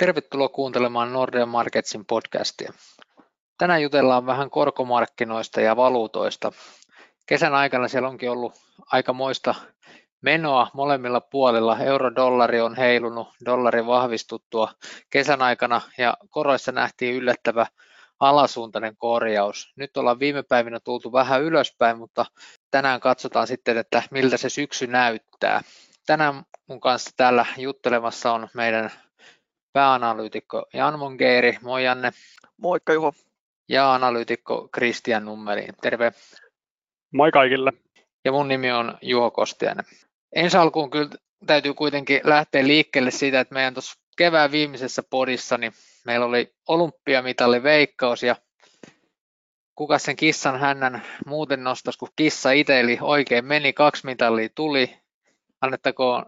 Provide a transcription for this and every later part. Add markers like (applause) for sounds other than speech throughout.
Tervetuloa kuuntelemaan Nordea Marketsin podcastia. Tänään jutellaan vähän korkomarkkinoista ja valuutoista. Kesän aikana siellä onkin ollut aikamoista menoa molemmilla puolilla. Eurodollari on heilunut dollarin vahvistuttua kesän aikana ja koroissa nähtiin yllättävä alasuuntainen korjaus. Nyt ollaan viime päivinä tultu vähän ylöspäin, mutta tänään katsotaan sitten, että miltä se syksy näyttää. Tänään mun kanssa täällä juttelemassa on meidän pääanalyytikko Jan Mongeeri. Moi Janne. Moikka Juho. Ja analyytikko Kristian Nummeli. Terve. Moi kaikille. Ja mun nimi on Juho Kostiainen. Ensi alkuun kyllä täytyy kuitenkin lähteä liikkeelle siitä, että meidän tuossa kevään viimeisessä podissa, niin meillä oli olympiamitalli veikkaus ja kuka sen kissan hännän muuten nostaisi, kun kissa itse, eli oikein meni, kaksi mitallia tuli. Annettakoon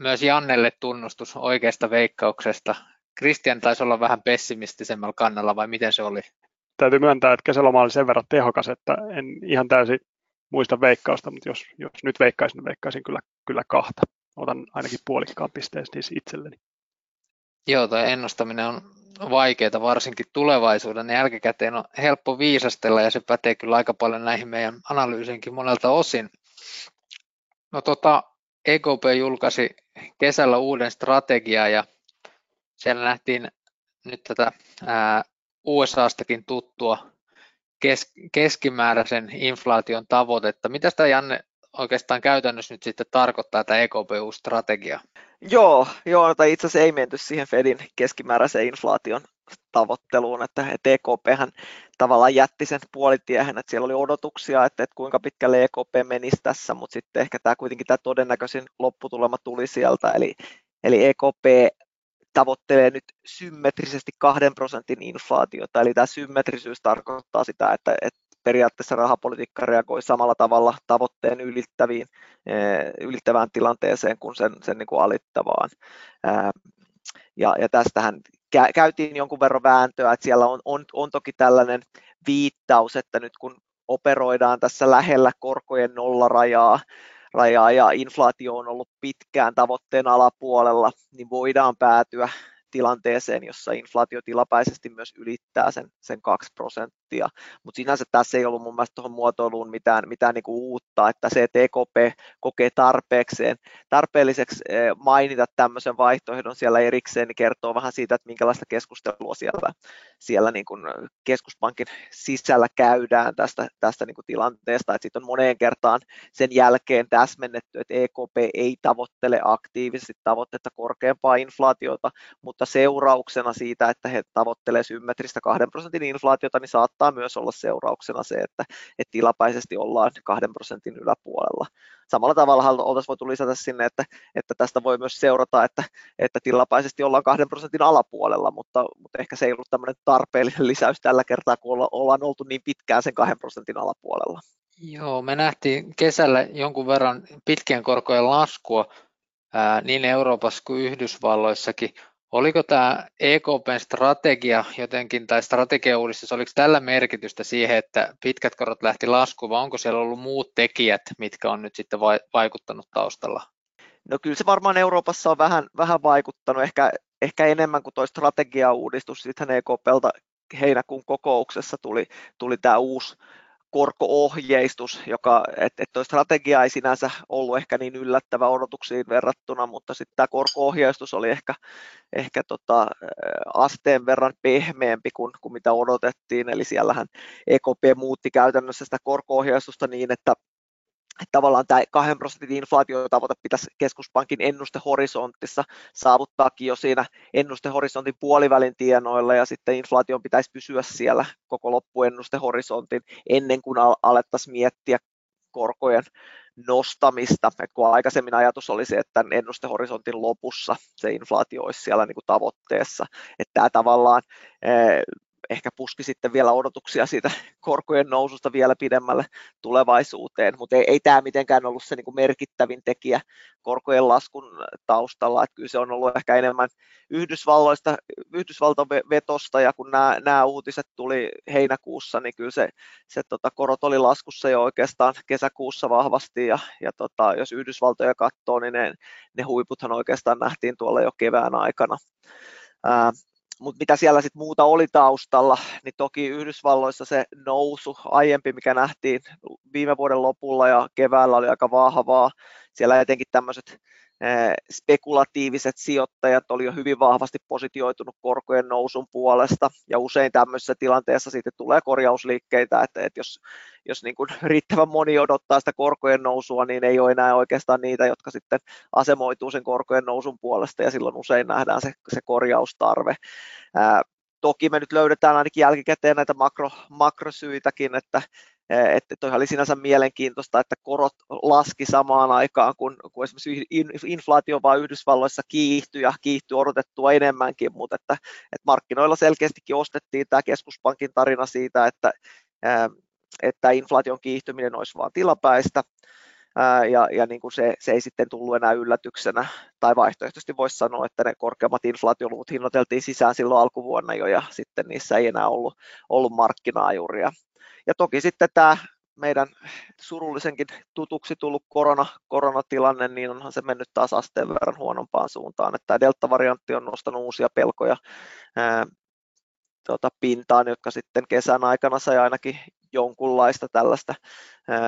myös Jannelle tunnustus oikeasta veikkauksesta. Kristian taisi olla vähän pessimistisemmällä kannalla, vai miten se oli? Täytyy myöntää, että kesäloma oli sen verran tehokas, että en ihan täysin muista veikkausta, mutta jos, jos nyt veikkaisin, niin veikkaisin kyllä, kyllä kahta. Otan ainakin puolikkaan pisteen siis itselleni. Joo, tuo ennustaminen on vaikeaa, varsinkin tulevaisuuden jälkikäteen on helppo viisastella ja se pätee kyllä aika paljon näihin meidän analyysiinkin monelta osin. No tota, EKP julkaisi kesällä uuden strategiaa ja siellä nähtiin nyt tätä ää, USAstakin tuttua kes, keskimääräisen inflaation tavoitetta. Mitä sitä Janne oikeastaan käytännössä nyt sitten tarkoittaa tämä EKP-strategia? Joo, joo tai itse asiassa ei menty siihen Fedin keskimääräisen inflaation tavoitteluun, että EKP hän tavallaan jätti sen puolitiehen, että siellä oli odotuksia, että, että kuinka pitkälle EKP menisi tässä, mutta sitten ehkä tämä kuitenkin tämä todennäköisin lopputulema tuli sieltä, eli, eli EKP tavoittelee nyt symmetrisesti kahden prosentin inflaatiota, eli tämä symmetrisyys tarkoittaa sitä, että, että periaatteessa rahapolitiikka reagoi samalla tavalla tavoitteen ylittäviin, eh, ylittävään tilanteeseen kuin sen, sen niin kuin alittavaan. Ja, ja tästähän käytiin jonkun verran vääntöä, että siellä on, on, on toki tällainen viittaus, että nyt kun operoidaan tässä lähellä korkojen nollarajaa, rajaa ja inflaatio on ollut pitkään tavoitteen alapuolella, niin voidaan päätyä tilanteeseen, jossa inflaatio tilapäisesti myös ylittää sen, sen 2 prosenttia. Mutta sinänsä tässä ei ollut mun mielestä tuohon muotoiluun mitään, mitään niinku uutta, että se, että EKP kokee tarpeekseen, tarpeelliseksi eh, mainita tämmöisen vaihtoehdon siellä erikseen, niin kertoo vähän siitä, että minkälaista keskustelua siellä, siellä niin kuin keskuspankin sisällä käydään tästä, tästä niin kuin tilanteesta. Sitten on moneen kertaan sen jälkeen täsmennetty, että EKP ei tavoittele aktiivisesti tavoitetta korkeampaa inflaatiota, mutta seurauksena siitä, että he tavoittelevat symmetristä 2 prosentin inflaatiota, niin saattaa myös olla seurauksena se, että, että tilapäisesti ollaan 2 prosentin yläpuolella. Samalla tavalla oltaisiin voitu lisätä sinne, että, että tästä voi myös seurata, että, että tilapäisesti ollaan 2 prosentin alapuolella, mutta, mutta ehkä se ei ollut tämmöinen tarpeellinen lisäys tällä kertaa, kun olla, ollaan oltu niin pitkään sen 2 prosentin alapuolella. Joo, me nähtiin kesällä jonkun verran pitkien korkojen laskua ää, niin Euroopassa kuin Yhdysvalloissakin. Oliko tämä EKPn strategia jotenkin, tai strategiauudistus, oliko tällä merkitystä siihen, että pitkät korot lähti laskuun, vai onko siellä ollut muut tekijät, mitkä on nyt sitten vaikuttanut taustalla? No kyllä se varmaan Euroopassa on vähän, vähän vaikuttanut, ehkä, ehkä enemmän kuin tuo strategiauudistus. Sittenhän EKPltä heinäkuun kokouksessa tuli, tuli tämä uusi korko-ohjeistus, joka, että et strategia ei sinänsä ollut ehkä niin yllättävä odotuksiin verrattuna, mutta sitten tämä korko-ohjeistus oli ehkä, ehkä tota, asteen verran pehmeämpi kuin, kuin mitä odotettiin, eli siellähän EKP muutti käytännössä sitä korko-ohjeistusta niin, että että tavallaan tämä 2 prosentin inflaatiotavoite pitäisi keskuspankin ennustehorisontissa saavuttaakin jo siinä ennustehorisontin puolivälin tienoilla ja sitten inflaation pitäisi pysyä siellä koko loppuennustehorisontin ennen kuin alettaisiin miettiä korkojen nostamista, Et kun aikaisemmin ajatus oli se, että ennustehorisontin lopussa se inflaatio olisi siellä niin kuin tavoitteessa, että tämä tavallaan ehkä puski sitten vielä odotuksia siitä (laughs) korkojen noususta vielä pidemmälle tulevaisuuteen, mutta ei, ei tämä mitenkään ollut se niin kuin merkittävin tekijä korkojen laskun taustalla, että kyllä se on ollut ehkä enemmän Yhdysvalloista, Yhdysvaltovetosta, ja kun nämä, nämä uutiset tuli heinäkuussa, niin kyllä se, se tota, korot oli laskussa jo oikeastaan kesäkuussa vahvasti, ja, ja tota, jos Yhdysvaltoja katsoo, niin ne, ne huiputhan oikeastaan nähtiin tuolla jo kevään aikana mutta mitä siellä sitten muuta oli taustalla, niin toki Yhdysvalloissa se nousu aiempi, mikä nähtiin viime vuoden lopulla ja keväällä oli aika vahvaa. Siellä etenkin tämmöiset spekulatiiviset sijoittajat oli jo hyvin vahvasti positioitunut korkojen nousun puolesta, ja usein tämmöisessä tilanteessa sitten tulee korjausliikkeitä, että, että jos, jos niin kuin riittävän moni odottaa sitä korkojen nousua, niin ei ole enää oikeastaan niitä, jotka sitten asemoituu sen korkojen nousun puolesta, ja silloin usein nähdään se, se korjaustarve. Ää, toki me nyt löydetään ainakin jälkikäteen näitä makro, makrosyitäkin, että että toi oli sinänsä mielenkiintoista, että korot laski samaan aikaan, kun, kun esimerkiksi inflaatio vaan Yhdysvalloissa kiihtyi ja kiihtyi odotettua enemmänkin, mutta että, että markkinoilla selkeästikin ostettiin tämä keskuspankin tarina siitä, että, että inflaation kiihtyminen olisi vain tilapäistä, ja, ja niin kuin se, se ei sitten tullut enää yllätyksenä, tai vaihtoehtoisesti voisi sanoa, että ne korkeammat inflaatioluvut hinnoiteltiin sisään silloin alkuvuonna jo, ja sitten niissä ei enää ollut, ollut markkinaajuria. Ja toki sitten tämä meidän surullisenkin tutuksi tullut korona, koronatilanne, niin onhan se mennyt taas asteen verran huonompaan suuntaan. Että tämä delta-variantti on nostanut uusia pelkoja ää, tuota, pintaan, jotka sitten kesän aikana sai ainakin jonkunlaista tällaista ää,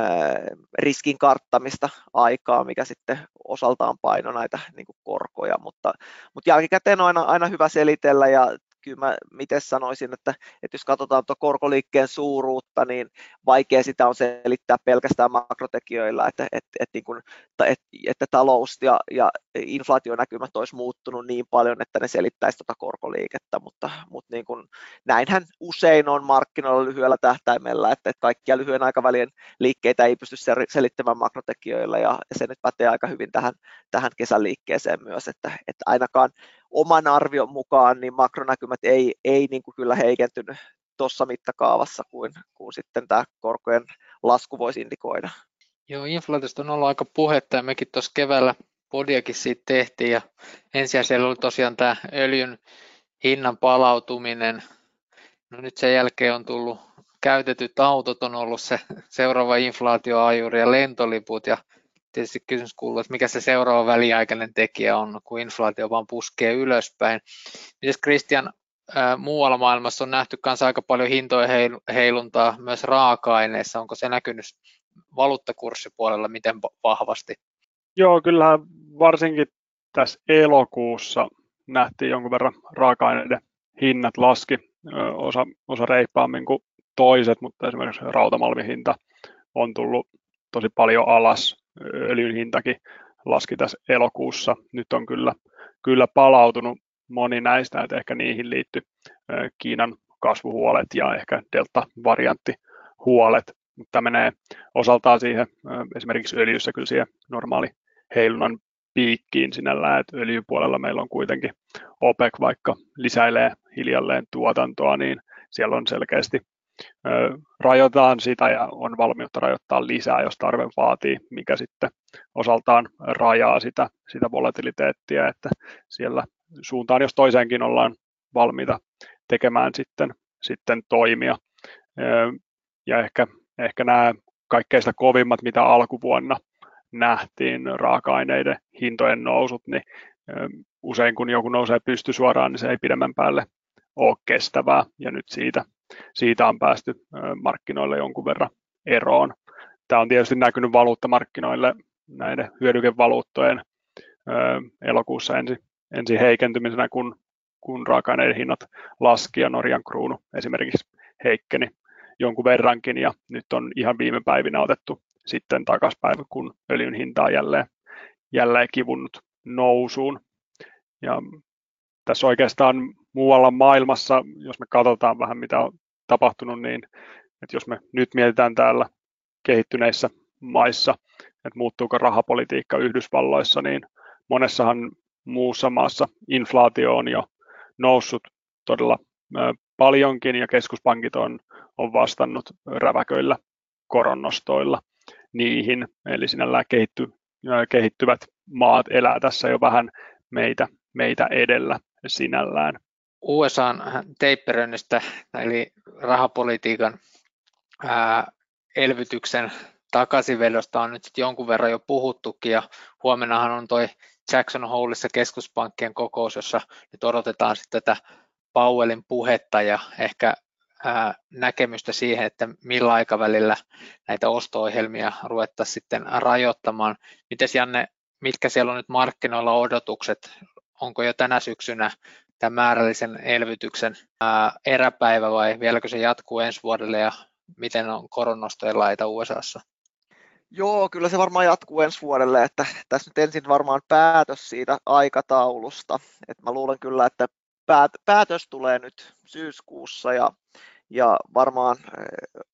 riskin karttamista aikaa, mikä sitten osaltaan paino näitä niin korkoja, mutta, mutta jälkikäteen on aina, aina hyvä selitellä ja kyllä mä miten sanoisin, että, että jos katsotaan tuota korkoliikkeen suuruutta, niin vaikea sitä on selittää pelkästään makrotekijöillä, että, että, että, niin kuin, että, että talous ja, ja inflaationäkymät olisi muuttunut niin paljon, että ne selittäisi tuota korkoliikettä, mutta, mutta niin kuin, näinhän usein on markkinoilla lyhyellä tähtäimellä, että, että kaikkia lyhyen aikavälin liikkeitä ei pysty selittämään makrotekijöillä ja se nyt pätee aika hyvin tähän, tähän kesän liikkeeseen myös, että, että ainakaan oman arvion mukaan niin makronäkymät ei, ei niin kuin kyllä heikentynyt tuossa mittakaavassa kuin, kuin sitten tämä korkojen lasku voisi indikoida. Joo, inflaatiosta on ollut aika puhetta ja mekin tuossa keväällä podiakin siitä tehtiin ja ensin siellä oli tosiaan tämä öljyn hinnan palautuminen. No nyt sen jälkeen on tullut käytetyt autot on ollut se seuraava inflaatioajuri ja lentoliput ja tietysti kysymys kuuluu, että mikä se seuraava väliaikainen tekijä on, kun inflaatio vaan puskee ylöspäin. Mites Christian, muualla maailmassa on nähty myös aika paljon hintojen heiluntaa myös raaka-aineissa. Onko se näkynyt valuuttakurssipuolella miten vahvasti? Joo, kyllä varsinkin tässä elokuussa nähtiin jonkun verran raaka-aineiden hinnat laski, osa, osa reippaammin kuin toiset, mutta esimerkiksi rautamalmin hinta on tullut tosi paljon alas öljyn hintakin laski tässä elokuussa. Nyt on kyllä, kyllä palautunut moni näistä, että ehkä niihin liittyy Kiinan kasvuhuolet ja ehkä delta-varianttihuolet, mutta tämä menee osaltaan siihen esimerkiksi öljyssä kyllä siihen normaali heilunnan piikkiin sinällään, että öljypuolella meillä on kuitenkin OPEC, vaikka lisäilee hiljalleen tuotantoa, niin siellä on selkeästi rajoitetaan sitä ja on valmiutta rajoittaa lisää, jos tarve vaatii, mikä sitten osaltaan rajaa sitä, sitä volatiliteettia, että siellä suuntaan jos toiseenkin ollaan valmiita tekemään sitten, sitten toimia. Ja ehkä, ehkä nämä kaikkein kovimmat, mitä alkuvuonna nähtiin, raaka-aineiden hintojen nousut, niin usein kun joku nousee pystysuoraan, niin se ei pidemmän päälle ole kestävää, ja nyt siitä siitä on päästy markkinoille jonkun verran eroon. Tämä on tietysti näkynyt valuuttamarkkinoille näiden hyödykevaluuttojen elokuussa ensi, ensi heikentymisenä, kun, kun raaka-aineiden hinnat laski ja Norjan kruunu esimerkiksi heikkeni jonkun verrankin ja nyt on ihan viime päivinä otettu sitten takaspäivä, kun öljyn hinta on jälleen, jälleen kivunnut nousuun. Ja tässä oikeastaan muualla maailmassa, jos me katsotaan vähän mitä on tapahtunut, niin että jos me nyt mietitään täällä kehittyneissä maissa, että muuttuuko rahapolitiikka Yhdysvalloissa, niin monessahan muussa maassa inflaatio on jo noussut todella paljonkin ja keskuspankit on, on vastannut räväköillä koronnostoilla niihin. Eli sinällään kehitty, kehittyvät maat elää tässä jo vähän meitä, meitä edellä sinällään. USAn taperöinnistä, eli rahapolitiikan ää, elvytyksen takaisinvedosta on nyt jonkun verran jo puhuttukin ja huomennahan on toi Jackson Holeissa keskuspankkien kokous, jossa nyt odotetaan sitten tätä Powellin puhetta ja ehkä ää, näkemystä siihen, että millä aikavälillä näitä osto-ohjelmia ruvettaisiin sitten rajoittamaan. Miten Janne, mitkä siellä on nyt markkinoilla odotukset? Onko jo tänä syksynä tämän määrällisen elvytyksen ää, eräpäivä vai vieläkö se jatkuu ensi vuodelle ja miten on koronnostojen laita USAssa? Joo, kyllä se varmaan jatkuu ensi vuodelle, että tässä nyt ensin varmaan päätös siitä aikataulusta. Et mä luulen kyllä, että päätös tulee nyt syyskuussa ja, ja varmaan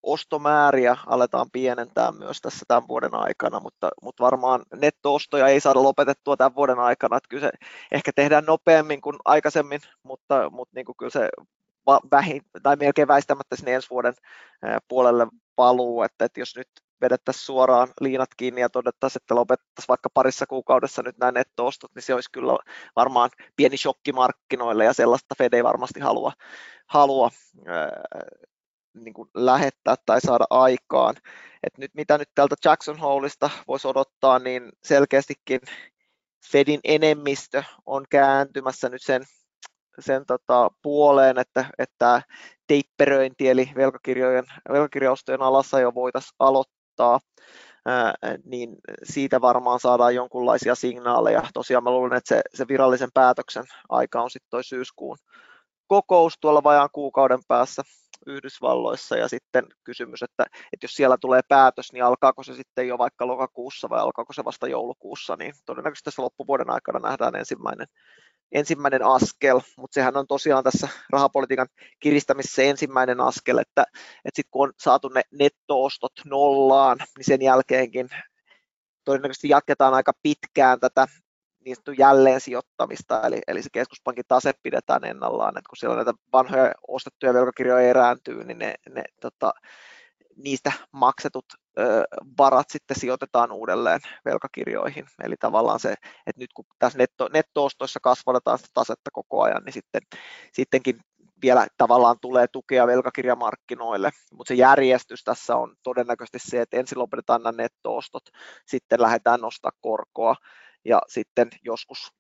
ostomääriä aletaan pienentää myös tässä tämän vuoden aikana, mutta, mutta varmaan nettoostoja ei saada lopetettua tämän vuoden aikana, että kyllä se ehkä tehdään nopeammin kuin aikaisemmin, mutta, mutta niin kuin kyllä se vähin, tai melkein väistämättä sinne ensi vuoden puolelle paluu, että, että jos nyt vedettäisiin suoraan liinat kiinni ja todettaisiin, että lopettaisiin vaikka parissa kuukaudessa nyt nämä nettoostot, niin se olisi kyllä varmaan pieni shokki markkinoille ja sellaista Fed ei varmasti halua, halua ää, niin kuin lähettää tai saada aikaan. Et nyt mitä nyt tältä Jackson Holeista voisi odottaa, niin selkeästikin Fedin enemmistö on kääntymässä nyt sen sen tota, puoleen, että, että teipperöinti eli velkakirjojen, velkakirjaostojen jo voitaisiin aloittaa, ää, niin siitä varmaan saadaan jonkunlaisia signaaleja. Tosiaan mä luulen, että se, se virallisen päätöksen aika on sitten toi syyskuun kokous tuolla vajaan kuukauden päässä Yhdysvalloissa ja sitten kysymys, että, että jos siellä tulee päätös, niin alkaako se sitten jo vaikka lokakuussa vai alkaako se vasta joulukuussa, niin todennäköisesti tässä loppuvuoden aikana nähdään ensimmäinen ensimmäinen askel, mutta sehän on tosiaan tässä rahapolitiikan kiristämisessä ensimmäinen askel, että, että sitten kun on saatu ne nettoostot nollaan, niin sen jälkeenkin todennäköisesti jatketaan aika pitkään tätä niin sanottu jälleen sijoittamista, eli, eli se keskuspankin tase pidetään ennallaan, että kun siellä näitä vanhoja ostettuja velkakirjoja erääntyy, niin ne, ne tota, niistä maksetut varat sitten sijoitetaan uudelleen velkakirjoihin. Eli tavallaan se, että nyt kun tässä netto, nettoostoissa kasvatetaan sitä tasetta koko ajan, niin sitten, sittenkin vielä tavallaan tulee tukea velkakirjamarkkinoille, mutta se järjestys tässä on todennäköisesti se, että ensin lopetetaan nämä nettoostot, sitten lähdetään nostaa korkoa ja sitten joskus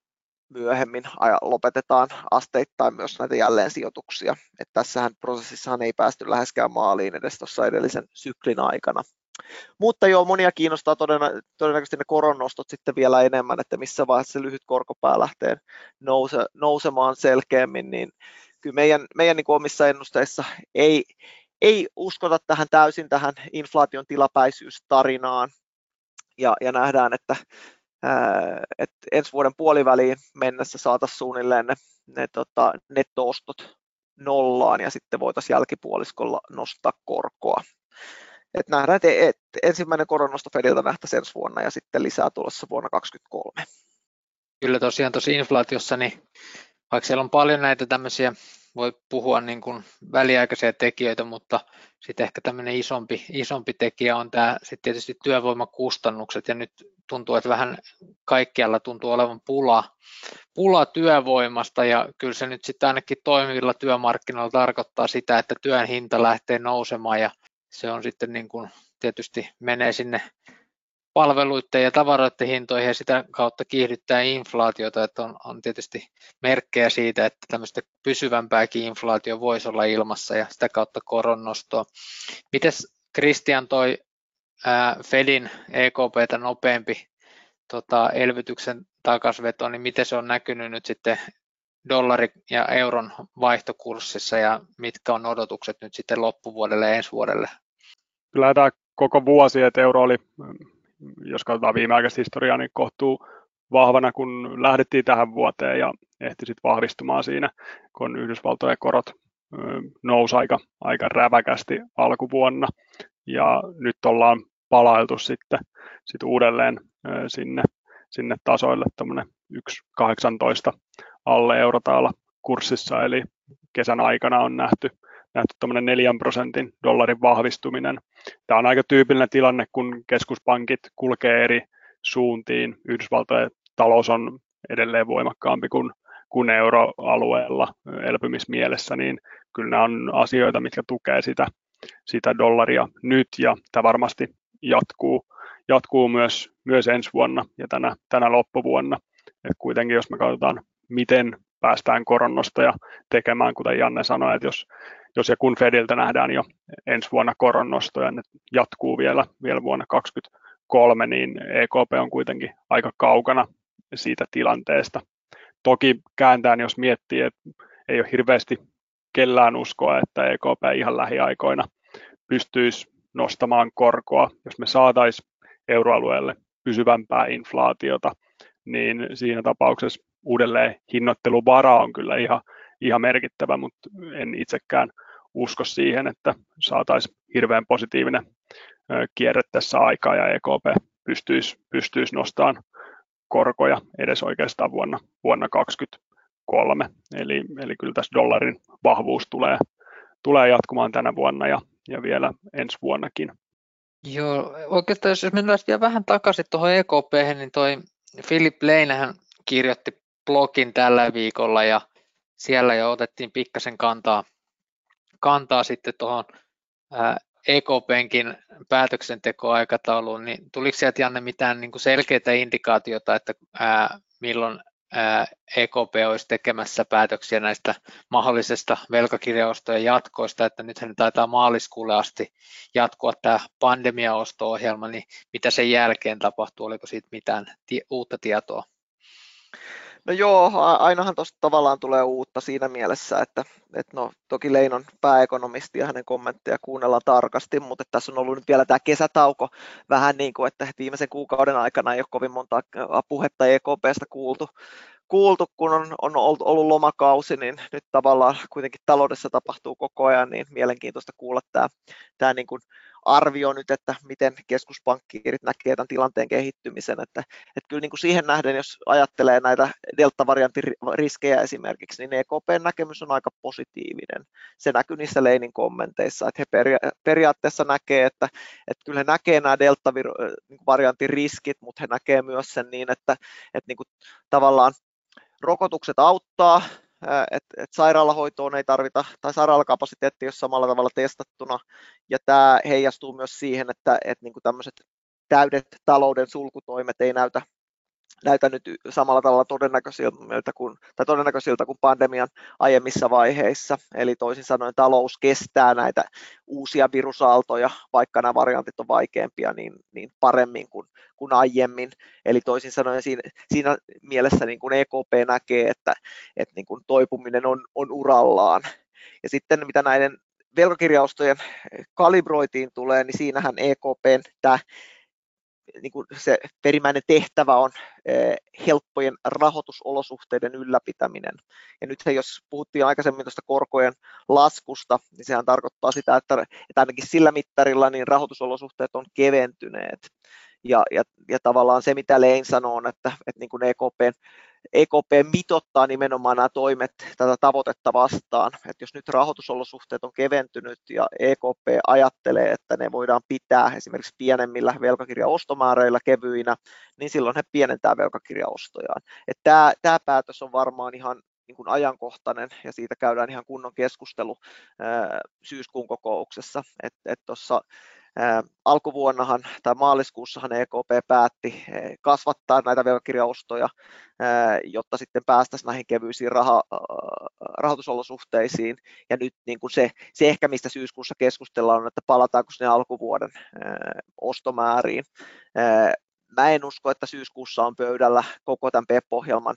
myöhemmin lopetetaan asteittain myös näitä jälleen sijoituksia. Että tässähän prosessissahan ei päästy läheskään maaliin edes tuossa edellisen syklin aikana. Mutta joo, monia kiinnostaa todennä, todennäköisesti ne koronnostot sitten vielä enemmän, että missä vaiheessa se lyhyt korkopää lähtee nouse, nousemaan selkeämmin, niin kyllä meidän, meidän niin omissa ennusteissa ei, ei uskota tähän täysin tähän inflaation tilapäisyystarinaan, ja, ja nähdään, että että ensi vuoden puoliväliin mennessä saataisiin suunnilleen ne, ne tota, nettoostot nollaan ja sitten voitaisiin jälkipuoliskolla nostaa korkoa. Et nähdään, että et, ensimmäinen koronnosto Fediltä nähtäisiin ensi vuonna ja sitten lisää tulossa vuonna 2023. Kyllä tosiaan tuossa inflaatiossa, niin vaikka siellä on paljon näitä tämmöisiä voi puhua niin kuin väliaikaisia tekijöitä, mutta sitten ehkä tämmöinen isompi, isompi tekijä on tämä sitten tietysti työvoimakustannukset ja nyt tuntuu, että vähän kaikkialla tuntuu olevan pula, pula työvoimasta ja kyllä se nyt sitten ainakin toimivilla työmarkkinoilla tarkoittaa sitä, että työn hinta lähtee nousemaan ja se on sitten niin kuin tietysti menee sinne palveluiden ja tavaroiden hintoihin ja sitä kautta kiihdyttää inflaatiota, että on, on tietysti merkkejä siitä, että tämmöistä pysyvämpääkin inflaatio voisi olla ilmassa ja sitä kautta koronnostoa. Mites Christian toi ää, Fedin EKPtä nopeampi tota, elvytyksen takasveto, niin miten se on näkynyt nyt sitten dollari ja euron vaihtokurssissa ja mitkä on odotukset nyt sitten loppuvuodelle ja ensi vuodelle? Kyllä tämä koko vuosi, että euro oli jos katsotaan viimeaikaista historiaa, niin kohtuu vahvana, kun lähdettiin tähän vuoteen ja ehti sitten vahvistumaan siinä, kun Yhdysvaltojen korot nousi aika, aika räväkästi alkuvuonna. Ja nyt ollaan palailtu sitten sit uudelleen sinne, sinne tasoille tämmöinen 1,18 alle eurotaalla kurssissa, eli kesän aikana on nähty nähty tämmöinen 4 prosentin dollarin vahvistuminen. Tämä on aika tyypillinen tilanne, kun keskuspankit kulkee eri suuntiin. Yhdysvaltojen talous on edelleen voimakkaampi kuin, kuin euroalueella elpymismielessä, niin kyllä nämä on asioita, mitkä tukee sitä, sitä dollaria nyt, ja tämä varmasti jatkuu, jatkuu myös, myös ensi vuonna ja tänä, tänä loppuvuonna. Et kuitenkin jos me katsotaan, miten päästään koronnosta ja tekemään, kuten Janne sanoi, että jos, jos ja kun Fediltä nähdään jo ensi vuonna koronnosto ja ne jatkuu vielä, vielä vuonna 2023, niin EKP on kuitenkin aika kaukana siitä tilanteesta. Toki kääntään, jos miettii, että ei ole hirveästi kellään uskoa, että EKP ihan lähiaikoina pystyisi nostamaan korkoa. Jos me saataisiin euroalueelle pysyvämpää inflaatiota, niin siinä tapauksessa uudelleen hinnoitteluvara on kyllä ihan, ihan merkittävä, mutta en itsekään usko siihen, että saataisiin hirveän positiivinen kierre tässä aikaa ja EKP pystyisi, pystyisi nostamaan korkoja edes oikeastaan vuonna, vuonna 2023. Eli, eli kyllä tässä dollarin vahvuus tulee, tulee jatkumaan tänä vuonna ja, ja vielä ensi vuonnakin. Joo, oikeastaan jos mennään vielä vähän takaisin tuohon EKP, niin toi Philip Leinähän kirjoitti blogin tällä viikolla ja siellä jo otettiin pikkasen kantaa, kantaa sitten tuohon EKPnkin päätöksentekoaikatauluun, niin tuliko sieltä Janne mitään niin kuin selkeitä indikaatiota, että ää, milloin ää, EKP olisi tekemässä päätöksiä näistä mahdollisesta velkakirjaostojen jatkoista, että nythän taitaa maaliskuulle asti jatkua tämä pandemiaosto-ohjelma, niin mitä sen jälkeen tapahtuu, oliko siitä mitään uutta tietoa? No joo, ainahan tuosta tavallaan tulee uutta siinä mielessä, että, että no, toki Leinon pääekonomisti ja hänen kommentteja kuunnellaan tarkasti, mutta tässä on ollut nyt vielä tämä kesätauko vähän niin kuin, että viimeisen kuukauden aikana ei ole kovin monta puhetta EKPstä kuultu, kuultu, kun on, on ollut lomakausi, niin nyt tavallaan kuitenkin taloudessa tapahtuu koko ajan, niin mielenkiintoista kuulla tämä, tämä niin kuin arvio nyt, että miten keskuspankkiirit näkee tämän tilanteen kehittymisen. Että, että kyllä niin kuin siihen nähden, jos ajattelee näitä delta-variantin riskejä esimerkiksi, niin EKPn näkemys on aika positiivinen. Se näkyy niissä Leinin kommenteissa, että he peria- periaatteessa näkee, että, että kyllä he näkee nämä delta-variantin riskit, mutta he näkee myös sen niin, että, että niin kuin tavallaan rokotukset auttaa, että et sairaalahoitoon ei tarvita, tai sairaalakapasiteetti ei ole samalla tavalla testattuna, ja tämä heijastuu myös siihen, että et niinku tämmöiset täydet talouden sulkutoimet ei näytä näytä nyt samalla tavalla todennäköisiltä kuin, tai todennäköisiltä kuin pandemian aiemmissa vaiheissa. Eli toisin sanoen talous kestää näitä uusia virusaaltoja, vaikka nämä variantit on vaikeampia, niin, niin paremmin kuin, kuin aiemmin. Eli toisin sanoen siinä, siinä mielessä niin kuin EKP näkee, että, että niin kuin toipuminen on, on urallaan. Ja sitten mitä näiden velkakirjaustojen kalibroitiin tulee, niin siinähän EKPn tämä niin kuin se perimmäinen tehtävä on eh, helppojen rahoitusolosuhteiden ylläpitäminen. Ja nyt jos puhuttiin aikaisemmin tuosta korkojen laskusta, niin sehän tarkoittaa sitä, että, että ainakin sillä mittarilla niin rahoitusolosuhteet on keventyneet. Ja, ja, ja tavallaan se, mitä Lein sanoo, että, että niin kuin EKPn EKP mitottaa nimenomaan nämä toimet tätä tavoitetta vastaan. Että jos nyt rahoitusolosuhteet on keventynyt ja EKP ajattelee, että ne voidaan pitää esimerkiksi pienemmillä velkakirjaostomääreillä kevyinä, niin silloin he pienentää velkakirjaostojaan. Että tämä, tämä päätös on varmaan ihan niin kuin ajankohtainen ja siitä käydään ihan kunnon keskustelu syyskuun kokouksessa. Että et tuossa alkuvuonnahan tai maaliskuussahan EKP päätti kasvattaa näitä velkakirjaostoja, jotta sitten päästäisiin näihin kevyisiin raha, rahoitusolosuhteisiin. Ja nyt niin kuin se, se ehkä, mistä syyskuussa keskustellaan, on, että palataanko sinne alkuvuoden ostomääriin mä en usko, että syyskuussa on pöydällä koko tämän PEP-ohjelman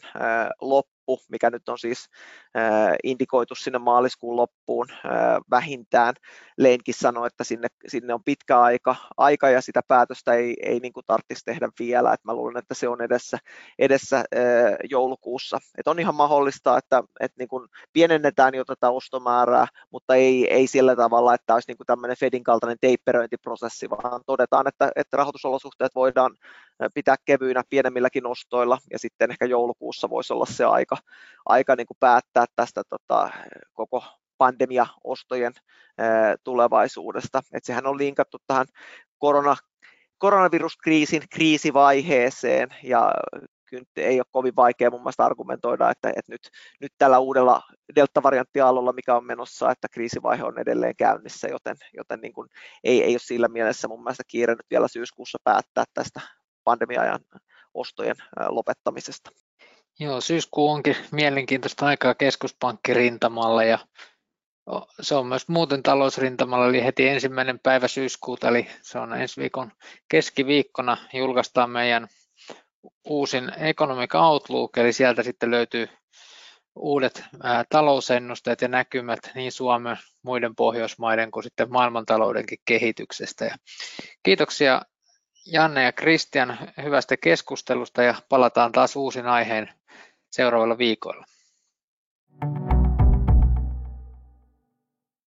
loppu, mikä nyt on siis indikoitu sinne maaliskuun loppuun vähintään. Leinkin sanoi, että sinne, sinne on pitkä aika, aika ja sitä päätöstä ei, ei niin tarvitsisi tehdä vielä. että mä luulen, että se on edessä, edessä joulukuussa. Et on ihan mahdollista, että, että niin kuin pienennetään jo tätä ostomäärää, mutta ei, ei sillä tavalla, että olisi niin kuin tämmöinen Fedin kaltainen teipperöintiprosessi, vaan todetaan, että, että rahoitusolosuhteet voidaan pitää kevyinä pienemmilläkin ostoilla ja sitten ehkä joulukuussa voisi olla se aika, aika niin kuin päättää tästä tota, koko pandemiaostojen tulevaisuudesta. Et sehän on linkattu tähän korona, koronaviruskriisin kriisivaiheeseen ja kyllä ei ole kovin vaikea mun mielestä argumentoida, että, että nyt, nyt tällä uudella delta-varianttiaallolla, mikä on menossa, että kriisivaihe on edelleen käynnissä, joten, joten niin kuin ei, ei ole sillä mielessä mun mielestä kiire nyt vielä syyskuussa päättää tästä pandemia-ajan ostojen lopettamisesta. Joo, syyskuu onkin mielenkiintoista aikaa keskuspankkirintamalla ja se on myös muuten talousrintamalla, eli heti ensimmäinen päivä syyskuuta, eli se on ensi viikon keskiviikkona, julkaistaan meidän uusin Economic Outlook, eli sieltä sitten löytyy uudet talousennusteet ja näkymät niin Suomen, muiden Pohjoismaiden kuin sitten maailmantaloudenkin kehityksestä. Ja kiitoksia Janne ja Kristian hyvästä keskustelusta ja palataan taas uusin aiheen seuraavalla viikolla.